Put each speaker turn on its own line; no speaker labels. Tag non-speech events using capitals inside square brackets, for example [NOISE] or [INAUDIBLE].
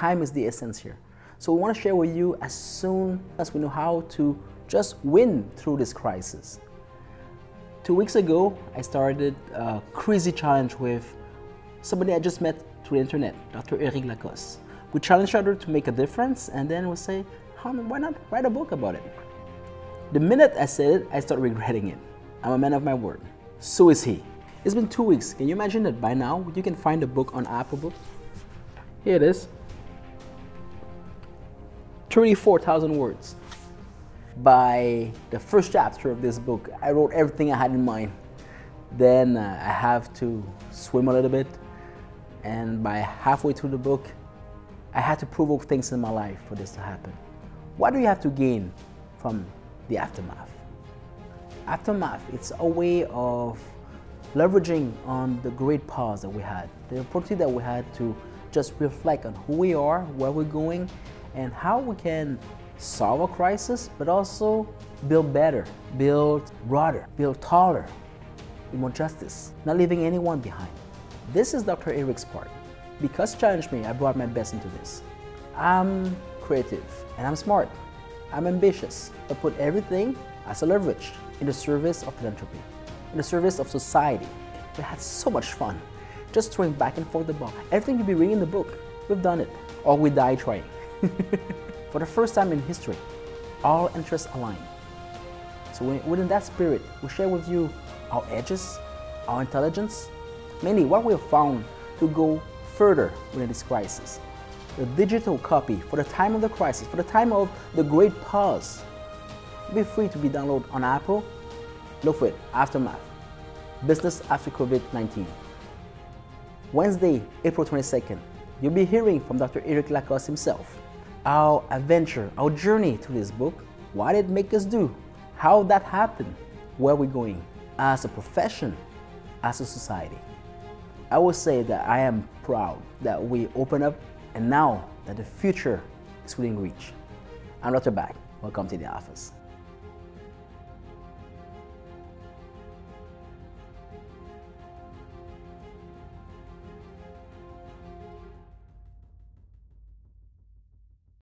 time is the essence here. So we want to share with you as soon as we know how to just win through this crisis. Two weeks ago, I started a crazy challenge with somebody I just met through the internet, Dr. Eric Lacoste. We challenge each other to make a difference, and then we say, why not write a book about it? The minute I said it, I started regretting it. I'm a man of my word. So is he. It's been two weeks. Can you imagine that by now you can find a book on Apple Books? Here it is 34,000 words. By the first chapter of this book, I wrote everything I had in mind. Then uh, I have to swim a little bit, and by halfway through the book, I had to provoke things in my life for this to happen. What do you have to gain from the aftermath? Aftermath, it's a way of leveraging on the great pause that we had, the opportunity that we had to just reflect on who we are, where we're going, and how we can solve a crisis, but also build better, build broader, build taller, more justice, not leaving anyone behind. This is Dr. Eric's part. Because challenged me, I brought my best into this. I'm creative and I'm smart. I'm ambitious. I put everything as a leverage in the service of philanthropy, in the service of society. We had so much fun just throwing back and forth the ball. Everything you'd be reading in the book, we've done it, or we die trying. [LAUGHS] For the first time in history, all interests align. So within that spirit, we share with you our edges, our intelligence, mainly what we have found to go further within this crisis. The digital copy for the time of the crisis, for the time of the great pause, be free to be downloaded on Apple. Look for it, Aftermath, Business After COVID-19. Wednesday, April 22nd, you'll be hearing from Dr. Eric Lacoste himself. Our adventure, our journey to this book, what it make us do, how that happened, where we're going as a profession, as a society. I will say that I am proud that we open up and now that the future is within reach. I'm Dr. Back. Welcome to the office.